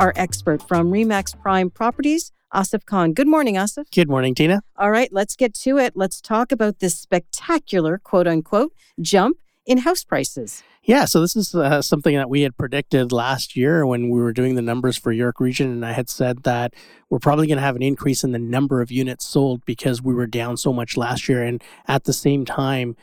Our expert from REMAX Prime Properties, Asif Khan. Good morning, Asif. Good morning, Tina. All right, let's get to it. Let's talk about this spectacular, quote unquote, jump in house prices. Yeah, so this is uh, something that we had predicted last year when we were doing the numbers for York Region. And I had said that we're probably going to have an increase in the number of units sold because we were down so much last year. And at the same time,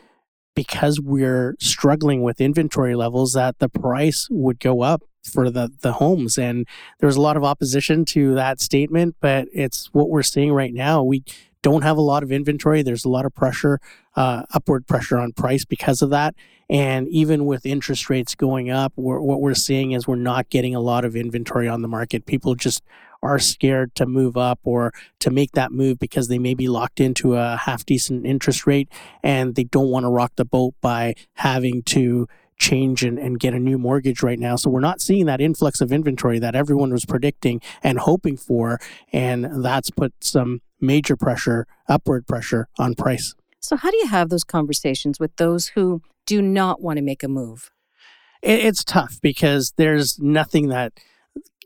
because we're struggling with inventory levels that the price would go up for the the homes. And there's a lot of opposition to that statement but it's what we're seeing right now. We don't have a lot of inventory. There's a lot of pressure uh, upward pressure on price because of that. And even with interest rates going up we're, what we're seeing is we're not getting a lot of inventory on the market. People just are scared to move up or to make that move because they may be locked into a half decent interest rate and they don't want to rock the boat by having to change and, and get a new mortgage right now. So we're not seeing that influx of inventory that everyone was predicting and hoping for. And that's put some major pressure, upward pressure on price. So, how do you have those conversations with those who do not want to make a move? It, it's tough because there's nothing that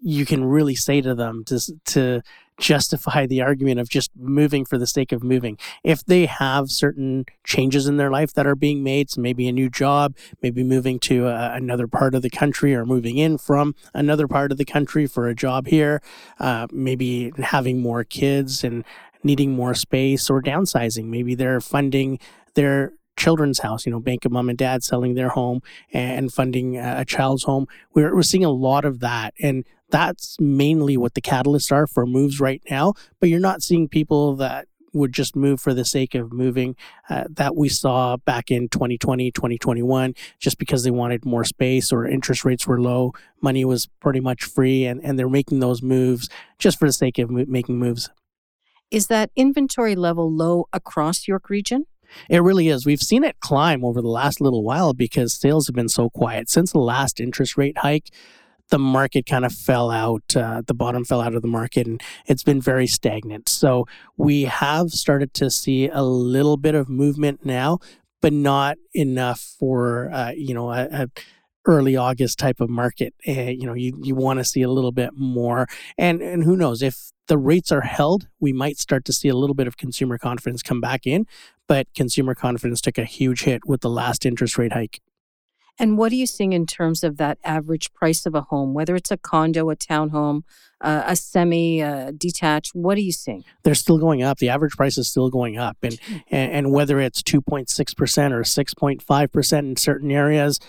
you can really say to them to, to justify the argument of just moving for the sake of moving. If they have certain changes in their life that are being made, so maybe a new job, maybe moving to a, another part of the country or moving in from another part of the country for a job here, uh, maybe having more kids and needing more space or downsizing. Maybe they're funding their children's house, you know, Bank of Mom and Dad selling their home and funding a child's home. We're, we're seeing a lot of that. And that's mainly what the catalysts are for moves right now. But you're not seeing people that would just move for the sake of moving uh, that we saw back in 2020 2021 just because they wanted more space or interest rates were low money was pretty much free and, and they're making those moves just for the sake of mo- making moves is that inventory level low across york region it really is. We've seen it climb over the last little while because sales have been so quiet. Since the last interest rate hike, the market kind of fell out, uh, the bottom fell out of the market, and it's been very stagnant. So we have started to see a little bit of movement now, but not enough for uh, you know a, a, early August type of market. Uh, you know, you you want to see a little bit more, and and who knows if the rates are held, we might start to see a little bit of consumer confidence come back in. But consumer confidence took a huge hit with the last interest rate hike. And what are you seeing in terms of that average price of a home, whether it's a condo, a townhome, uh, a semi uh, detached? What are you seeing? They're still going up. The average price is still going up, and and, and whether it's two point six percent or six point five percent in certain areas,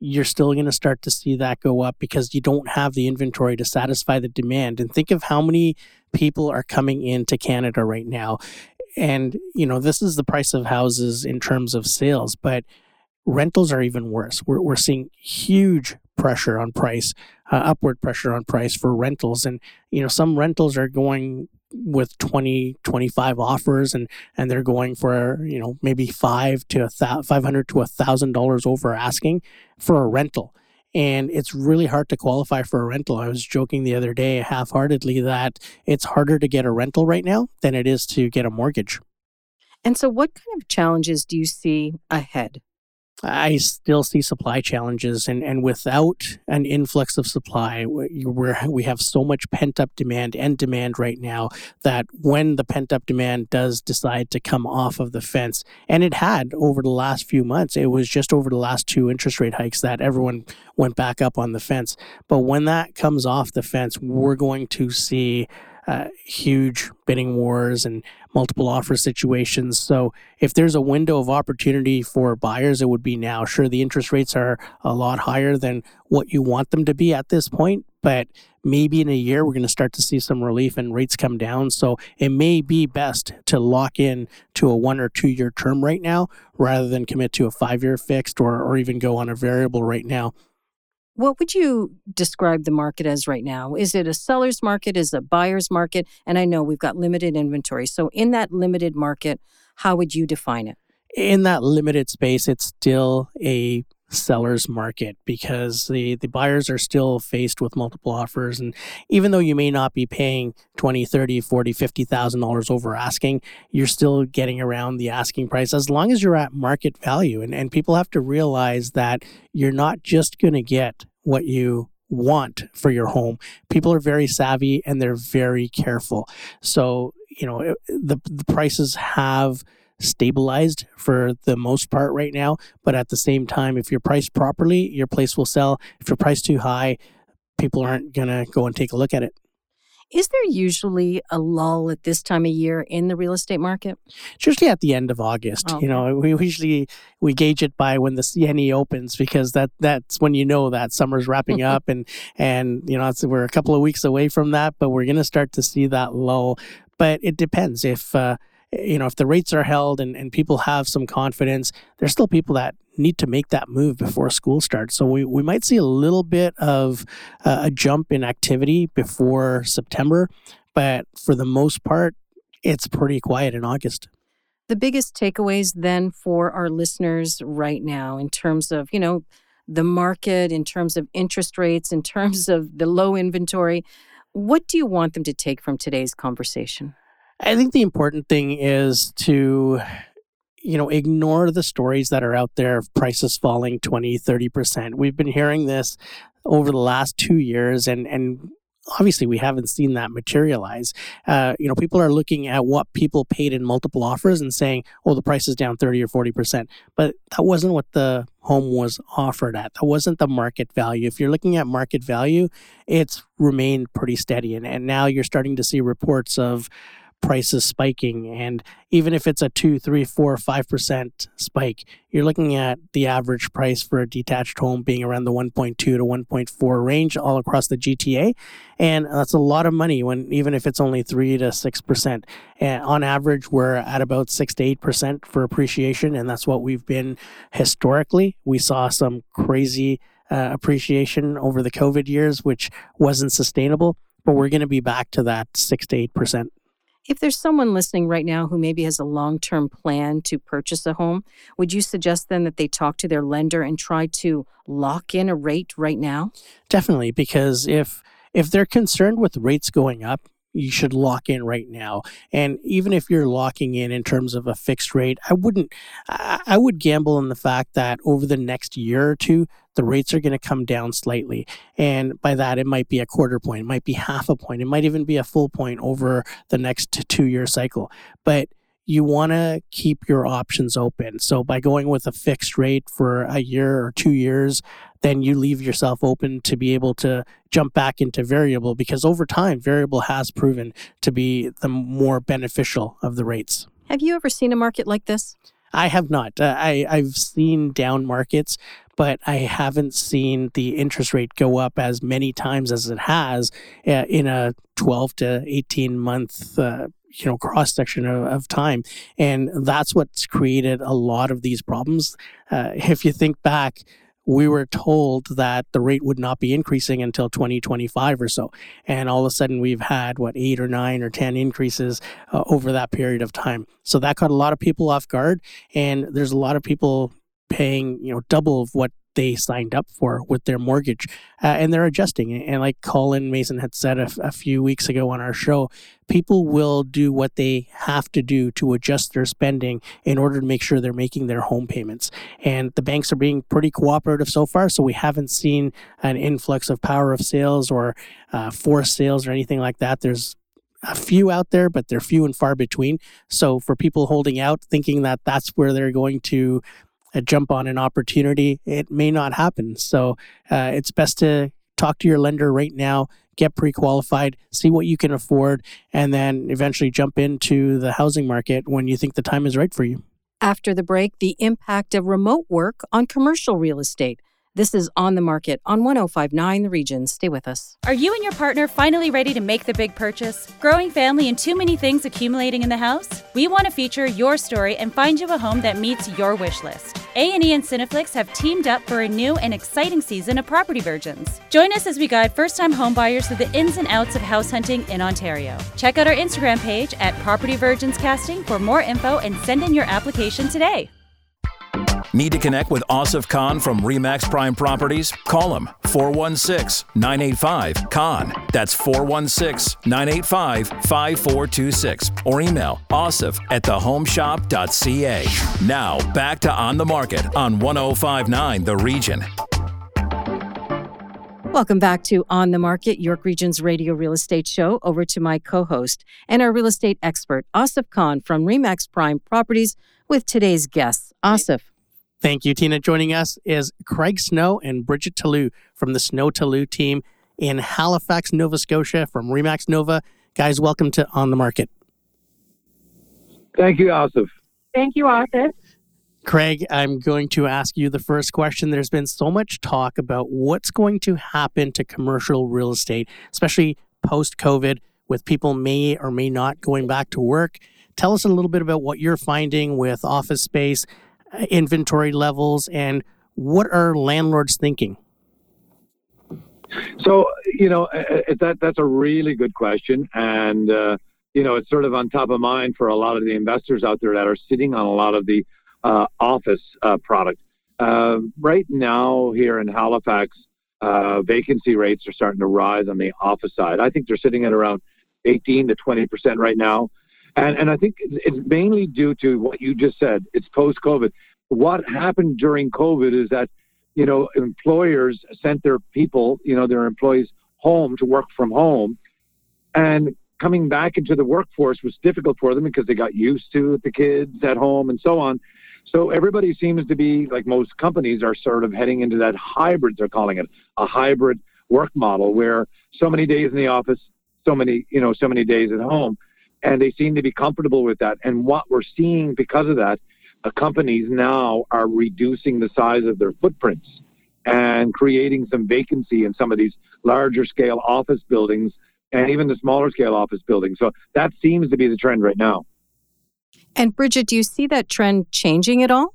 you're still going to start to see that go up because you don't have the inventory to satisfy the demand. And think of how many people are coming into Canada right now. And, you know, this is the price of houses in terms of sales, but rentals are even worse. We're, we're seeing huge pressure on price, uh, upward pressure on price for rentals. And, you know, some rentals are going with 20, 25 offers and, and they're going for, you know, maybe five to a th- 500 to a thousand dollars over asking for a rental. And it's really hard to qualify for a rental. I was joking the other day, half heartedly, that it's harder to get a rental right now than it is to get a mortgage. And so, what kind of challenges do you see ahead? I still see supply challenges, and, and without an influx of supply, where we have so much pent up demand and demand right now that when the pent up demand does decide to come off of the fence, and it had over the last few months, it was just over the last two interest rate hikes that everyone went back up on the fence. But when that comes off the fence, we're going to see uh, huge bidding wars and multiple offer situations. So if there's a window of opportunity for buyers, it would be now. Sure, the interest rates are a lot higher than what you want them to be at this point, but maybe in a year we're going to start to see some relief and rates come down. So it may be best to lock in to a one or two year term right now rather than commit to a five year fixed or, or even go on a variable right now. What would you describe the market as right now? Is it a seller's market? Is it a buyer's market? And I know we've got limited inventory. So, in that limited market, how would you define it? In that limited space, it's still a seller's market because the, the buyers are still faced with multiple offers. And even though you may not be paying 20 30 40 50000 dollars over asking you're still getting around the asking price as long as you're at market value. And, and people have to realize that you're not just going to get what you want for your home. People are very savvy and they're very careful. So you know the, the prices have stabilized for the most part right now. But at the same time, if you're priced properly, your place will sell. If you're priced too high, people aren't going to go and take a look at it. Is there usually a lull at this time of year in the real estate market? It's usually at the end of August. Oh. You know, we usually we gauge it by when the CNE opens because that that's when you know that summer's wrapping up and and you know we're a couple of weeks away from that, but we're going to start to see that lull. But it depends if. Uh, you know, if the rates are held and, and people have some confidence, there's still people that need to make that move before school starts. So we, we might see a little bit of uh, a jump in activity before September, but for the most part, it's pretty quiet in August. The biggest takeaways then for our listeners right now in terms of, you know, the market, in terms of interest rates, in terms of the low inventory, what do you want them to take from today's conversation? I think the important thing is to you know ignore the stories that are out there of prices falling 20 30% we've been hearing this over the last two years and and obviously we haven't seen that materialize. Uh, you know people are looking at what people paid in multiple offers and saying oh the price is down 30 or 40% but that wasn't what the home was offered at. That wasn't the market value. If you're looking at market value it's remained pretty steady. And, and now you're starting to see reports of prices spiking. And even if it's a two, three, four, five percent spike, you're looking at the average price for a detached home being around the 1.2 to 1.4 range all across the GTA. And that's a lot of money when even if it's only three to six percent. And on average, we're at about six to eight percent for appreciation, and that's what we've been historically. We saw some crazy uh, appreciation over the COVID years, which wasn't sustainable. But we're going to be back to that six to eight percent. If there's someone listening right now who maybe has a long term plan to purchase a home, would you suggest then that they talk to their lender and try to lock in a rate right now? Definitely, because if if they're concerned with rates going up, you should lock in right now. And even if you're locking in in terms of a fixed rate, I wouldn't, I, would gamble on the fact that over the next year or two, the rates are going to come down slightly. And by that, it might be a quarter point, it might be half a point, it might even be a full point over the next two year cycle. But you want to keep your options open. So by going with a fixed rate for a year or two years, then you leave yourself open to be able to jump back into variable because over time, variable has proven to be the more beneficial of the rates. Have you ever seen a market like this? I have not. Uh, I, I've seen down markets, but I haven't seen the interest rate go up as many times as it has uh, in a 12 to 18 month uh, you know cross section of, of, time and that's what's created a lot of these problems uh, if you think back we were told that the rate would not be increasing until 2025 or so. And all of a sudden, we've had what eight or nine or 10 increases uh, over that period of time. So that caught a lot of people off guard. And there's a lot of people paying, you know, double of what they signed up for with their mortgage uh, and they're adjusting. And like colin mason had said a, few weeks ago on our show people will do what they have to do to adjust their spending in order to make sure they're making their home payments. And the banks are being pretty cooperative so far so we haven't seen an influx of power of sales or uh, forced sales or anything like that. There's a few out there, but they're few and far between. So for people holding out, thinking that that's where they're going to jump on an opportunity, it may not happen. So uh, it's best to talk to your lender right now, get pre qualified, see what you can afford, and then eventually jump into the housing market when you think the time is right for you. After the break, the impact of remote work on commercial real estate. This is On the Market on 1059 The Region. Stay with us. Are you and your partner finally ready to make the big purchase? Growing family and too many things accumulating in the house? We want to feature your story and find you a home that meets your wish list. A&E and Cineflix have teamed up for a new and exciting season of Property Virgins. Join us as we guide first-time homebuyers through the ins and outs of house hunting in Ontario. Check out our Instagram page at Property Virgins Casting for more info and send in your application today. Need to connect with Asif Khan from Remax Prime Properties? Call him 416 985 Khan. That's 416 985 5426. Or email asif at thehomeshop.ca. Now, back to On the Market on 1059 The Region. Welcome back to On the Market, York Region's radio real estate show. Over to my co host and our real estate expert, Asif Khan from Remax Prime Properties, with today's guests. Asif. Thank you, Tina. Joining us is Craig Snow and Bridget Teleu from the Snow Teleu team in Halifax, Nova Scotia from Remax Nova. Guys, welcome to On the Market. Thank you, Asif. Thank you, Asif. Craig, I'm going to ask you the first question. There's been so much talk about what's going to happen to commercial real estate, especially post COVID, with people may or may not going back to work. Tell us a little bit about what you're finding with office space, inventory levels, and what are landlords thinking? So, you know, that that's a really good question, and uh, you know, it's sort of on top of mind for a lot of the investors out there that are sitting on a lot of the uh, office uh, product. Uh, right now, here in Halifax, uh, vacancy rates are starting to rise on the office side. I think they're sitting at around 18 to 20 percent right now, and and I think it's mainly due to what you just said. It's post COVID. What happened during COVID is that you know employers sent their people, you know, their employees home to work from home, and coming back into the workforce was difficult for them because they got used to the kids at home and so on. So everybody seems to be like most companies are sort of heading into that hybrid. They're calling it a hybrid work model where so many days in the office, so many you know so many days at home, and they seem to be comfortable with that. And what we're seeing because of that, uh, companies now are reducing the size of their footprints and creating some vacancy in some of these larger scale office buildings and even the smaller scale office buildings. So that seems to be the trend right now. And Bridget, do you see that trend changing at all?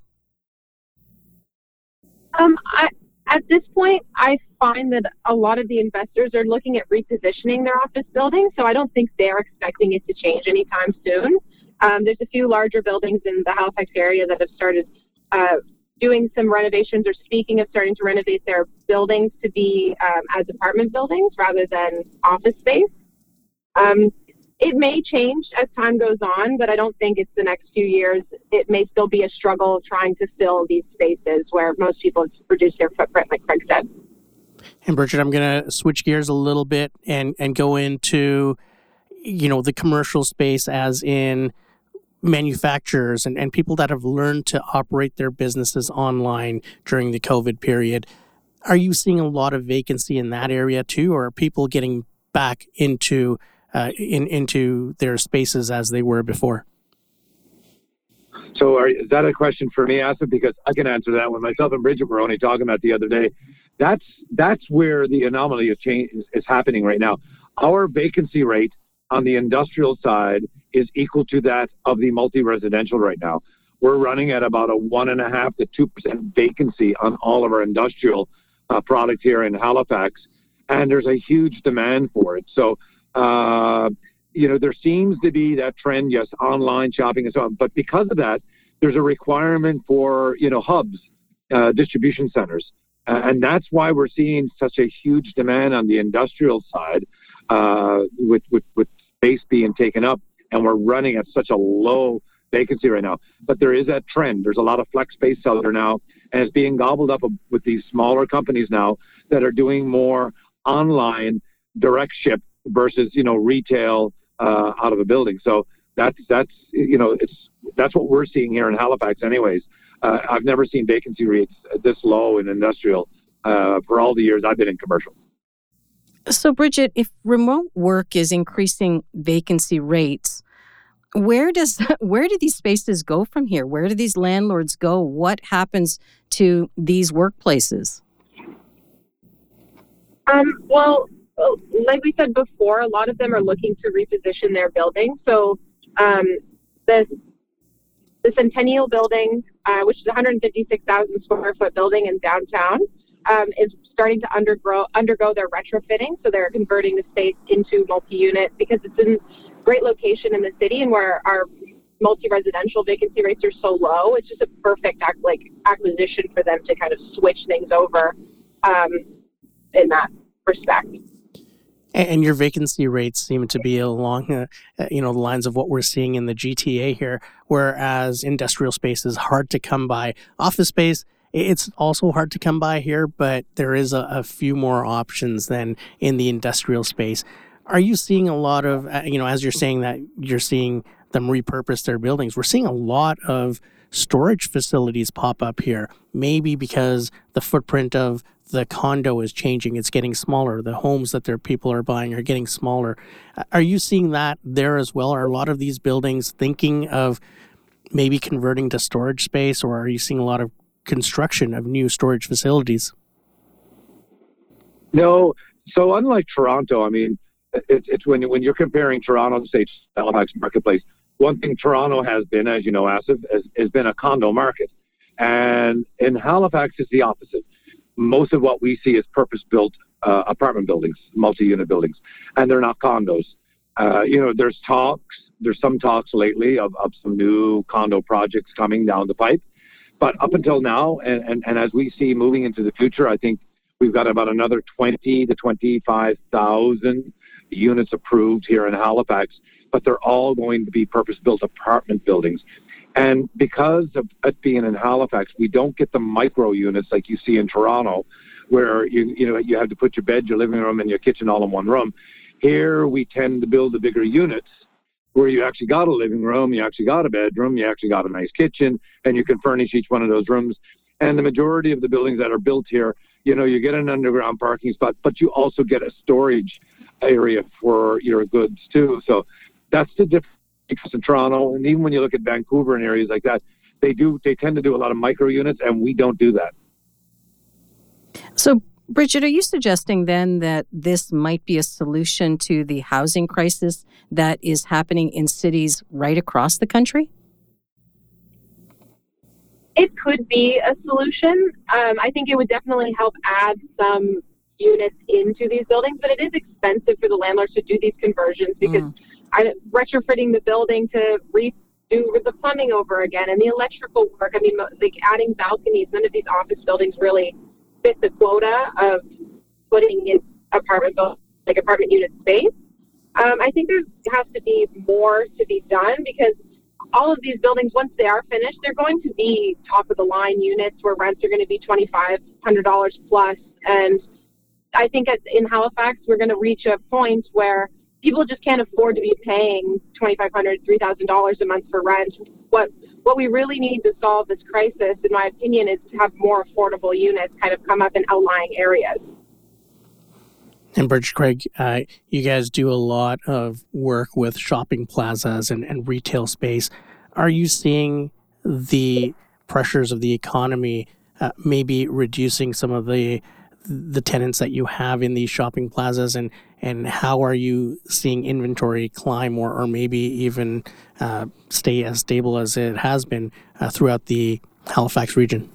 Um, I, at this point, I find that a lot of the investors are looking at repositioning their office buildings, so I don't think they're expecting it to change anytime soon. Um, there's a few larger buildings in the Halifax area that have started uh, doing some renovations or speaking of starting to renovate their buildings to be um, as apartment buildings rather than office space. Um, it may change as time goes on, but I don't think it's the next few years. It may still be a struggle trying to fill these spaces where most people reduce their footprint, like Craig said. And Bridget, I'm going to switch gears a little bit and and go into, you know, the commercial space, as in manufacturers and, and people that have learned to operate their businesses online during the COVID period. Are you seeing a lot of vacancy in that area too, or are people getting back into uh, in, into their spaces as they were before. So, are, is that a question for me, Asif? Because I can answer that one. Myself and Bridget were only talking about the other day. That's that's where the anomaly of change is, is happening right now. Our vacancy rate on the industrial side is equal to that of the multi-residential right now. We're running at about a one and a half to two percent vacancy on all of our industrial uh, product here in Halifax, and there's a huge demand for it. So uh, you know, there seems to be that trend, yes, online shopping and so on. But because of that, there's a requirement for, you know, hubs, uh, distribution centers. Uh, and that's why we're seeing such a huge demand on the industrial side uh, with, with, with space being taken up. And we're running at such a low vacancy right now. But there is that trend. There's a lot of flex space out there now, and it's being gobbled up with these smaller companies now that are doing more online direct ship versus you know retail uh, out of a building. So that's that's you know it's that's what we're seeing here in Halifax, anyways. Uh, I've never seen vacancy rates this low in industrial uh, for all the years I've been in commercial. So, Bridget, if remote work is increasing vacancy rates, where does where do these spaces go from here? Where do these landlords go? What happens to these workplaces? Um, well, like we said before, a lot of them are looking to reposition their building. So um, the the Centennial Building, uh, which is 156,000 square foot building in downtown, um, is starting to undergo undergo their retrofitting. So they're converting the space into multi-unit because it's in great location in the city and where our multi-residential vacancy rates are so low. It's just a perfect like acquisition for them to kind of switch things over um, in that respect. And your vacancy rates seem to be along, uh, uh, you know, the lines of what we're seeing in the GTA here. Whereas industrial space is hard to come by. Office space, it's also hard to come by here, but there is a, a few more options than in the industrial space. Are you seeing a lot of, uh, you know, as you're saying that you're seeing them repurpose their buildings? We're seeing a lot of storage facilities pop up here. Maybe because the footprint of the condo is changing. It's getting smaller. The homes that their people are buying are getting smaller. Are you seeing that there as well? Are a lot of these buildings thinking of maybe converting to storage space, or are you seeing a lot of construction of new storage facilities? No. So unlike Toronto, I mean, it, it's when when you're comparing Toronto, to say Halifax marketplace. One thing Toronto has been, as you know, Asif, has, has been a condo market, and in Halifax, it's the opposite most of what we see is purpose-built uh, apartment buildings, multi-unit buildings, and they're not condos. Uh, you know, there's talks, there's some talks lately of, of some new condo projects coming down the pipe, but up until now, and, and, and as we see moving into the future, I think we've got about another 20 to 25,000 units approved here in Halifax, but they're all going to be purpose-built apartment buildings. And because of it being in Halifax, we don't get the micro units like you see in Toronto, where you you know you have to put your bed, your living room, and your kitchen all in one room. Here we tend to build the bigger units where you actually got a living room, you actually got a bedroom, you actually got a nice kitchen, and you can furnish each one of those rooms. And the majority of the buildings that are built here, you know, you get an underground parking spot, but you also get a storage area for your goods too. So that's the difference in Toronto, and even when you look at Vancouver and areas like that, they do they tend to do a lot of micro units, and we don't do that. So, Bridget, are you suggesting then that this might be a solution to the housing crisis that is happening in cities right across the country? It could be a solution. Um, I think it would definitely help add some units into these buildings, but it is expensive for the landlords to do these conversions because mm. I, retrofitting the building to redo the plumbing over again and the electrical work. I mean, like adding balconies. None of these office buildings really fit the quota of putting in apartment like apartment unit space. Um, I think there has to be more to be done because all of these buildings, once they are finished, they're going to be top of the line units where rents are going to be twenty five hundred dollars plus. And I think in Halifax, we're going to reach a point where people just can't afford to be paying $2,500, $3,000 a month for rent. What what we really need to solve this crisis, in my opinion, is to have more affordable units kind of come up in outlying areas. And Bridget Craig, uh, you guys do a lot of work with shopping plazas and, and retail space. Are you seeing the pressures of the economy uh, maybe reducing some of the the tenants that you have in these shopping plazas and and how are you seeing inventory climb or, or maybe even uh, stay as stable as it has been uh, throughout the Halifax region?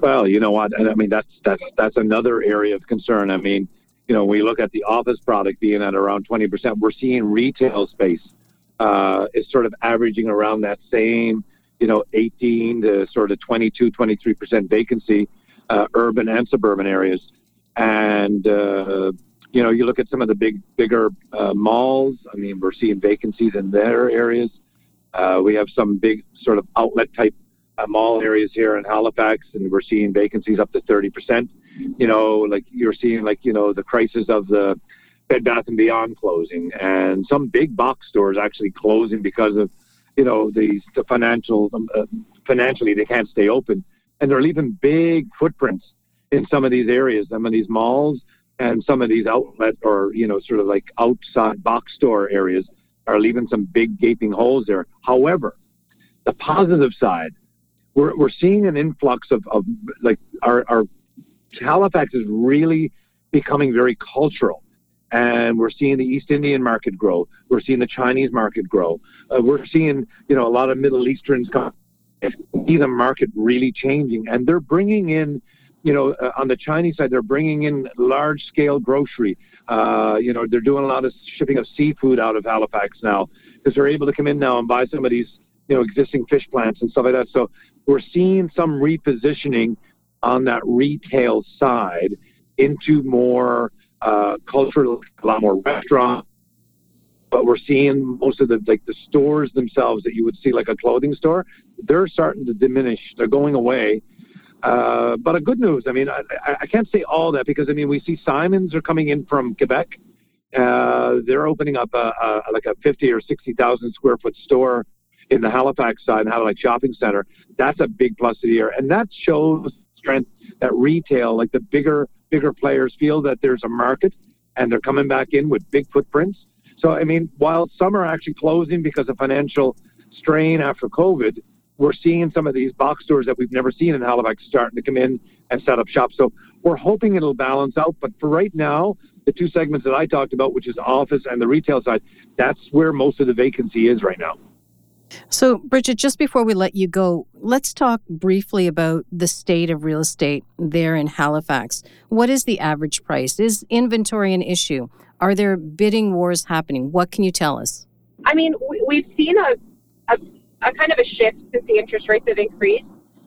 Well, you know what? I mean, that's that's that's another area of concern. I mean, you know, we look at the office product being at around twenty percent. We're seeing retail space uh, is sort of averaging around that same, you know, eighteen to sort of 22, 23 percent vacancy, uh, urban and suburban areas. And, uh, you know, you look at some of the big, bigger uh, malls. I mean, we're seeing vacancies in their areas. Uh, we have some big sort of outlet type uh, mall areas here in Halifax, and we're seeing vacancies up to 30%. You know, like you're seeing, like, you know, the crisis of the Bed Bath and Beyond closing, and some big box stores actually closing because of, you know, the, the financial, um, uh, financially they can't stay open, and they're leaving big footprints in some of these areas, some of these malls and some of these outlet or, you know, sort of like outside box store areas are leaving some big gaping holes there. However, the positive side, we're, we're seeing an influx of, of like our, our Halifax is really becoming very cultural. and we're seeing the East Indian market grow. We're seeing the Chinese market grow. Uh, we're seeing, you know, a lot of Middle Easterns come. See the market really changing, and they're bringing in, you know, uh, on the Chinese side, they're bringing in large scale grocery. Uh, you know, they're doing a lot of shipping of seafood out of Halifax now because they're able to come in now and buy some of these, you know, existing fish plants and stuff like that. So we're seeing some repositioning on that retail side into more uh, cultural, a lot more restaurant. But we're seeing most of the like the stores themselves that you would see like a clothing store, they're starting to diminish. They're going away. Uh, but a good news. I mean, I, I can't say all that because I mean we see Simons are coming in from Quebec. Uh, they're opening up a, a like a fifty or sixty thousand square foot store in the Halifax side, and Halifax Shopping Center. That's a big plus of the year, and that shows strength that retail, like the bigger bigger players, feel that there's a market, and they're coming back in with big footprints. So I mean, while some are actually closing because of financial strain after COVID, we're seeing some of these box stores that we've never seen in Halifax starting to come in and set up shop. So we're hoping it'll balance out. But for right now, the two segments that I talked about, which is office and the retail side, that's where most of the vacancy is right now. So, Bridget, just before we let you go, let's talk briefly about the state of real estate there in Halifax. What is the average price? Is inventory an issue? Are there bidding wars happening? What can you tell us? I mean, we've seen a, a, kind of a shift since the interest rates have increased.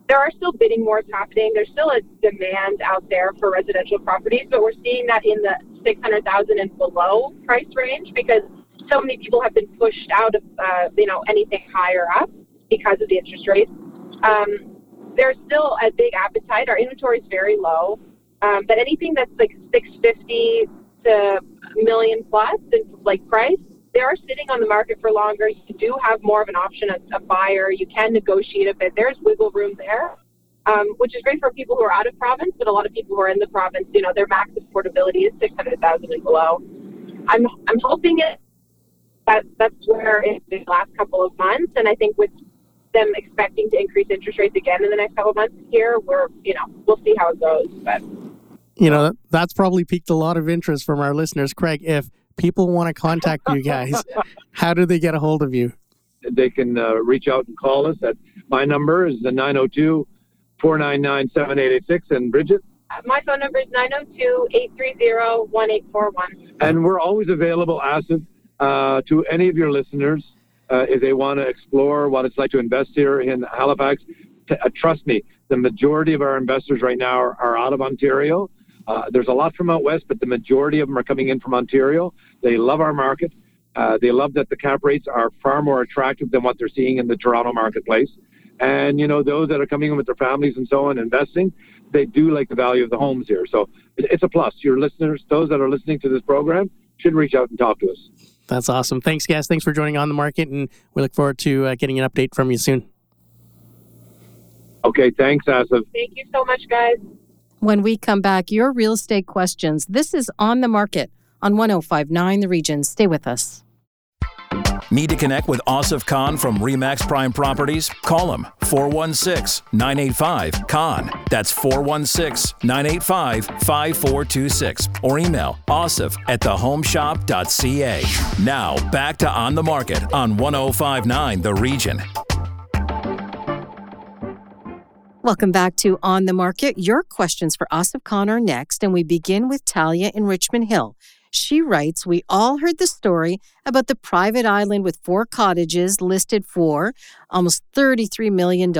There are still bidding wars happening. There's still a demand out there for residential properties, but we're seeing that in the 600,000 and below price range because so many people have been pushed out of uh, you know anything higher up because of the interest rates. Um, there's still a big appetite. Our inventory is very low, um, but anything that's like 650 to million plus in like price, they are sitting on the market for longer. You do have more of an option as a buyer. You can negotiate a bit. There's wiggle room there. Um, which is great for people who are out of province, but a lot of people who are in the province, you know, their max affordability is 600,000 and below. I'm I'm hoping it that that's where in the last couple of months, and I think with them expecting to increase interest rates again in the next couple of months here, we're you know we'll see how it goes, but. You know, that's probably piqued a lot of interest from our listeners. Craig, if people want to contact you guys, how do they get a hold of you? They can uh, reach out and call us at my number is the 902 499 7886. And Bridget? Uh, my phone number is 902 830 1841. And we're always available, Asif, uh, to any of your listeners uh, if they want to explore what it's like to invest here in Halifax. T- uh, trust me, the majority of our investors right now are, are out of Ontario. Uh, there's a lot from out west, but the majority of them are coming in from Ontario. They love our market. Uh, they love that the cap rates are far more attractive than what they're seeing in the Toronto marketplace. And you know, those that are coming in with their families and so on, investing, they do like the value of the homes here. So it's a plus. Your listeners, those that are listening to this program, should reach out and talk to us. That's awesome. Thanks, guys. Thanks for joining on the market, and we look forward to uh, getting an update from you soon. Okay, thanks, Asif. Thank you so much, guys. When we come back, your real estate questions. This is On the Market on 1059 The Region. Stay with us. Need to connect with Asif Khan from Remax Prime Properties? Call him 416 985 Khan. That's 416 985 5426. Or email asif at thehomeshop.ca. Now, back to On the Market on 1059 The Region. Welcome back to On the Market. Your questions for Asif Khan are next, and we begin with Talia in Richmond Hill. She writes, We all heard the story about the private island with four cottages listed for almost $33 million.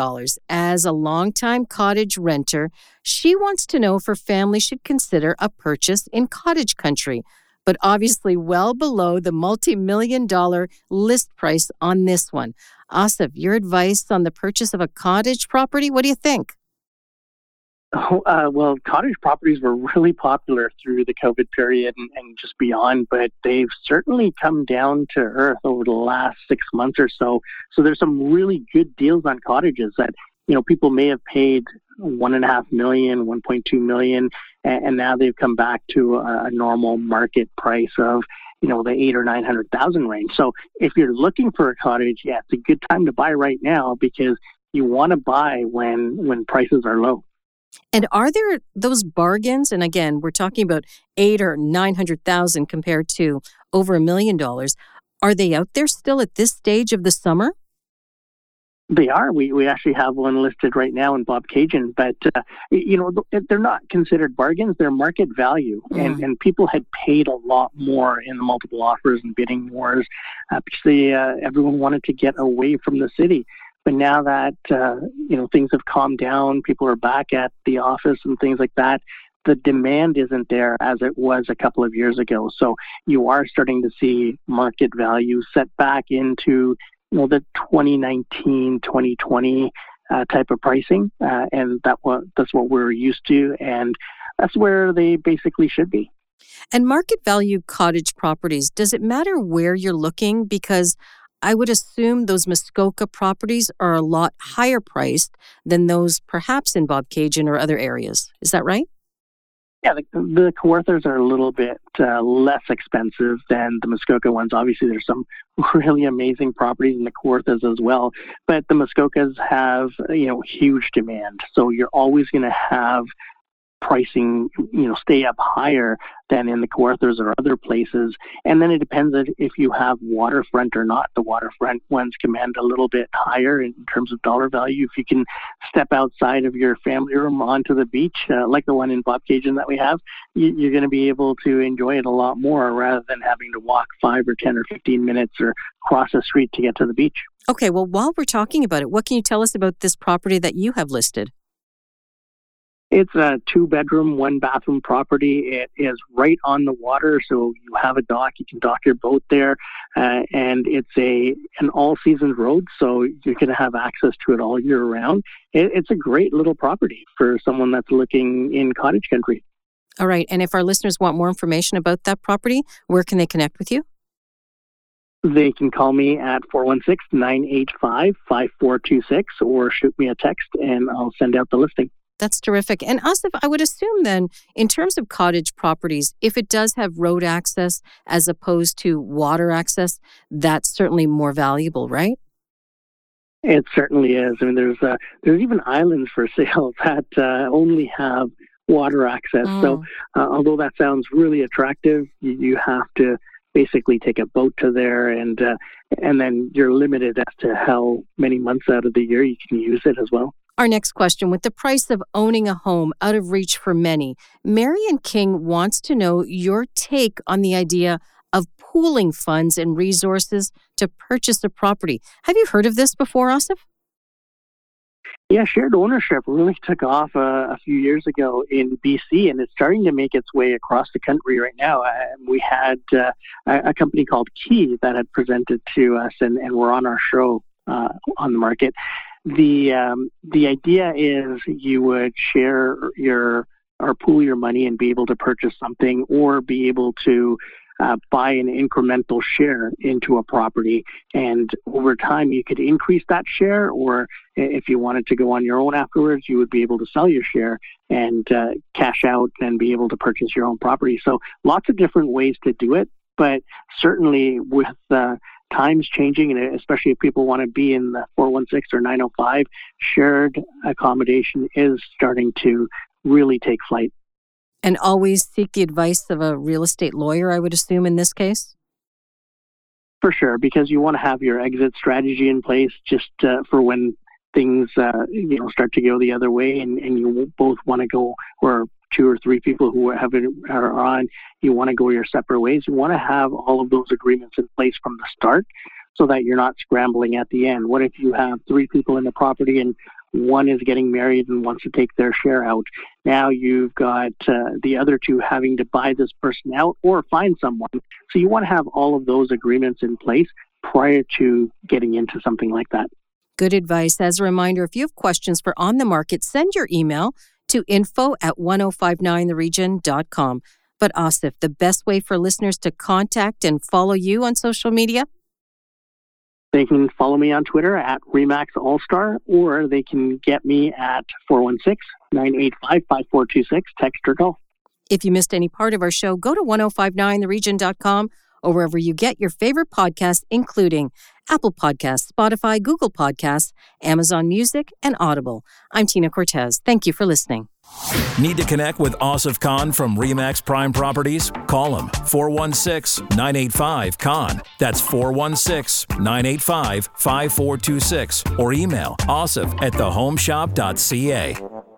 As a longtime cottage renter, she wants to know if her family should consider a purchase in cottage country, but obviously well below the multi million dollar list price on this one. Asif, your advice on the purchase of a cottage property? What do you think? Oh, uh, well, cottage properties were really popular through the COVID period and, and, just beyond, but they've certainly come down to earth over the last six months or so. So there's some really good deals on cottages that you know people may have paid one and a half million, 1.2 million, and, and now they've come back to a, a normal market price of you know the eight or nine hundred thousand range. So if you're looking for a cottage, yeah, it's a good time to buy right now because you want to buy when when prices are low. And are there those bargains? And again, we're talking about eight or nine hundred thousand compared to over a million dollars. Are they out there still at this stage of the summer? They are. We we actually have one listed right now in Bobcaygeon, but uh, you know they're not considered bargains. They're market value, mm. and and people had paid a lot more in the multiple offers and bidding wars uh, because they, uh, everyone wanted to get away from the city. But now that uh, you know things have calmed down, people are back at the office and things like that. The demand isn't there as it was a couple of years ago. So you are starting to see market value set back into you know the 2019, 2020 uh, type of pricing, uh, and that what that's what we're used to, and that's where they basically should be. And market value cottage properties, does it matter where you're looking? Because I would assume those Muskoka properties are a lot higher priced than those perhaps in Bobcaygeon or other areas. Is that right? Yeah, the, the Kawarthas are a little bit uh, less expensive than the Muskoka ones. Obviously, there's some really amazing properties in the Kawarthas as well, but the Muskokas have you know huge demand. So you're always going to have pricing, you know, stay up higher than in the Kawarthas or other places. And then it depends if you have waterfront or not. The waterfront ones command a little bit higher in terms of dollar value. If you can step outside of your family room onto the beach, uh, like the one in Bobcaygeon that we have, you, you're going to be able to enjoy it a lot more rather than having to walk five or 10 or 15 minutes or cross a street to get to the beach. Okay, well, while we're talking about it, what can you tell us about this property that you have listed? It's a two bedroom, one bathroom property. It is right on the water, so you have a dock. You can dock your boat there, uh, and it's a an all season road, so you're going to have access to it all year round. It, it's a great little property for someone that's looking in cottage country. All right, and if our listeners want more information about that property, where can they connect with you? They can call me at 416 985 5426 or shoot me a text and I'll send out the listing. That's terrific. And Asif, I would assume then, in terms of cottage properties, if it does have road access as opposed to water access, that's certainly more valuable, right? It certainly is. I mean, there's uh, there's even islands for sale that uh, only have water access. Mm. So, uh, although that sounds really attractive, you, you, have to basically take a boat to there, and uh, and then you're limited as to how many months out of the year you can use it as well. Our next question With the price of owning a home out of reach for many, Marion King wants to know your take on the idea of pooling funds and resources to purchase a property. Have you heard of this before, Asif? Yeah, shared ownership really took off uh, a few years ago in BC, and it's starting to make its way across the country right now. Uh, we had uh, a company called Key that had presented to us, and, and we're on our show uh, on the market the um, the idea is you would share your or pool your money and be able to purchase something or be able to uh, buy an incremental share into a property. And over time you could increase that share or if you wanted to go on your own afterwards you would be able to sell your share and uh, cash out and be able to purchase your own property. So lots of different ways to do it but certainly with uh, times changing, and especially if people want to be in the 416 or 905, shared accommodation is starting to really take flight. And always seek the advice of a real estate lawyer, I would assume, in this case? For sure, because you want to have your exit strategy in place just uh, for when things uh, you know start to go the other way, and, and you both want to go or two or three people who have it, are on, you want to go your separate ways. You want to have all of those agreements in place from the start so that you're not scrambling at the end. What if you have three people in the property and one is getting married and wants to take their share out? Now you've got uh, the other two having to buy this person out or find someone. So you want to have all of those agreements in place prior to getting into something like that. Good advice. As a reminder, if you have questions for On the Market, send your email to info at 1059theregion.com. But Asif, the best way for listeners to contact and follow you on social media? They can follow me on Twitter at Remax Allstar, or they can get me at 416 985 5426, text or call. If you missed any part of our show, go to 1059theregion.com or wherever you get your favorite podcasts, including Apple Podcasts, Spotify, Google Podcasts, Amazon Music, and Audible. I'm Tina Cortez. Thank you for listening. Need to connect with Asif Khan from Remax Prime Properties? Call him 416 985 Khan. That's 416 985 5426 or email asif at thehomeshop.ca.